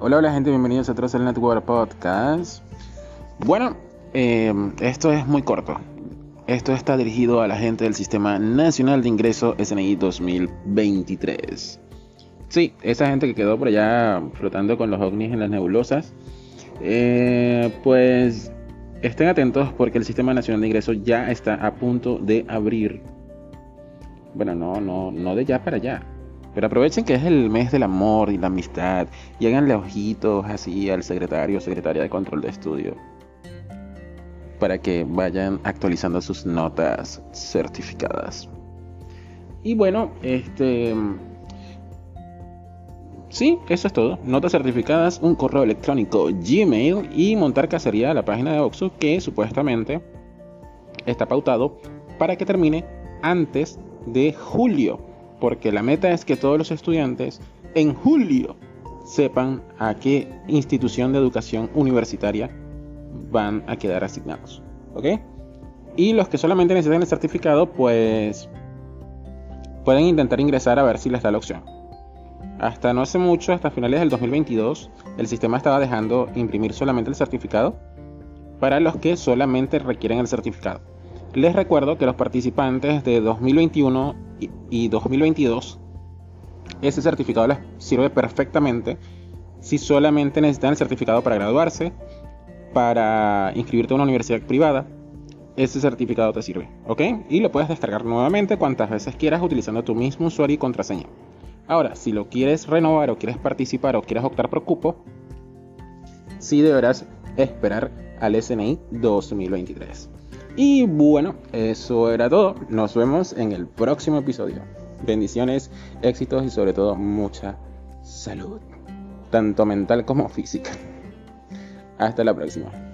Hola, hola gente, bienvenidos a Trozel Network Podcast. Bueno, eh, esto es muy corto. Esto está dirigido a la gente del Sistema Nacional de Ingreso SNI 2023. Sí, esa gente que quedó por allá flotando con los ovnis en las nebulosas. Eh, pues estén atentos porque el Sistema Nacional de Ingreso ya está a punto de abrir. Bueno, no, no, no de ya para allá pero aprovechen que es el mes del amor y la amistad y háganle ojitos así al secretario o secretaria de control de estudio para que vayan actualizando sus notas certificadas. Y bueno, este... Sí, eso es todo. Notas certificadas, un correo electrónico Gmail y montar cacería a la página de Oxo que supuestamente está pautado para que termine antes de julio porque la meta es que todos los estudiantes en julio sepan a qué institución de educación universitaria van a quedar asignados. ¿Ok? Y los que solamente necesitan el certificado, pues pueden intentar ingresar a ver si les da la opción. Hasta no hace mucho, hasta finales del 2022, el sistema estaba dejando imprimir solamente el certificado para los que solamente requieren el certificado. Les recuerdo que los participantes de 2021 y 2022, ese certificado les sirve perfectamente si solamente necesitan el certificado para graduarse, para inscribirte a una universidad privada. Ese certificado te sirve, ¿ok? Y lo puedes descargar nuevamente cuantas veces quieras utilizando tu mismo usuario y contraseña. Ahora, si lo quieres renovar o quieres participar o quieres optar por cupo, sí deberás esperar al SNI 2023. Y bueno, eso era todo. Nos vemos en el próximo episodio. Bendiciones, éxitos y sobre todo mucha salud, tanto mental como física. Hasta la próxima.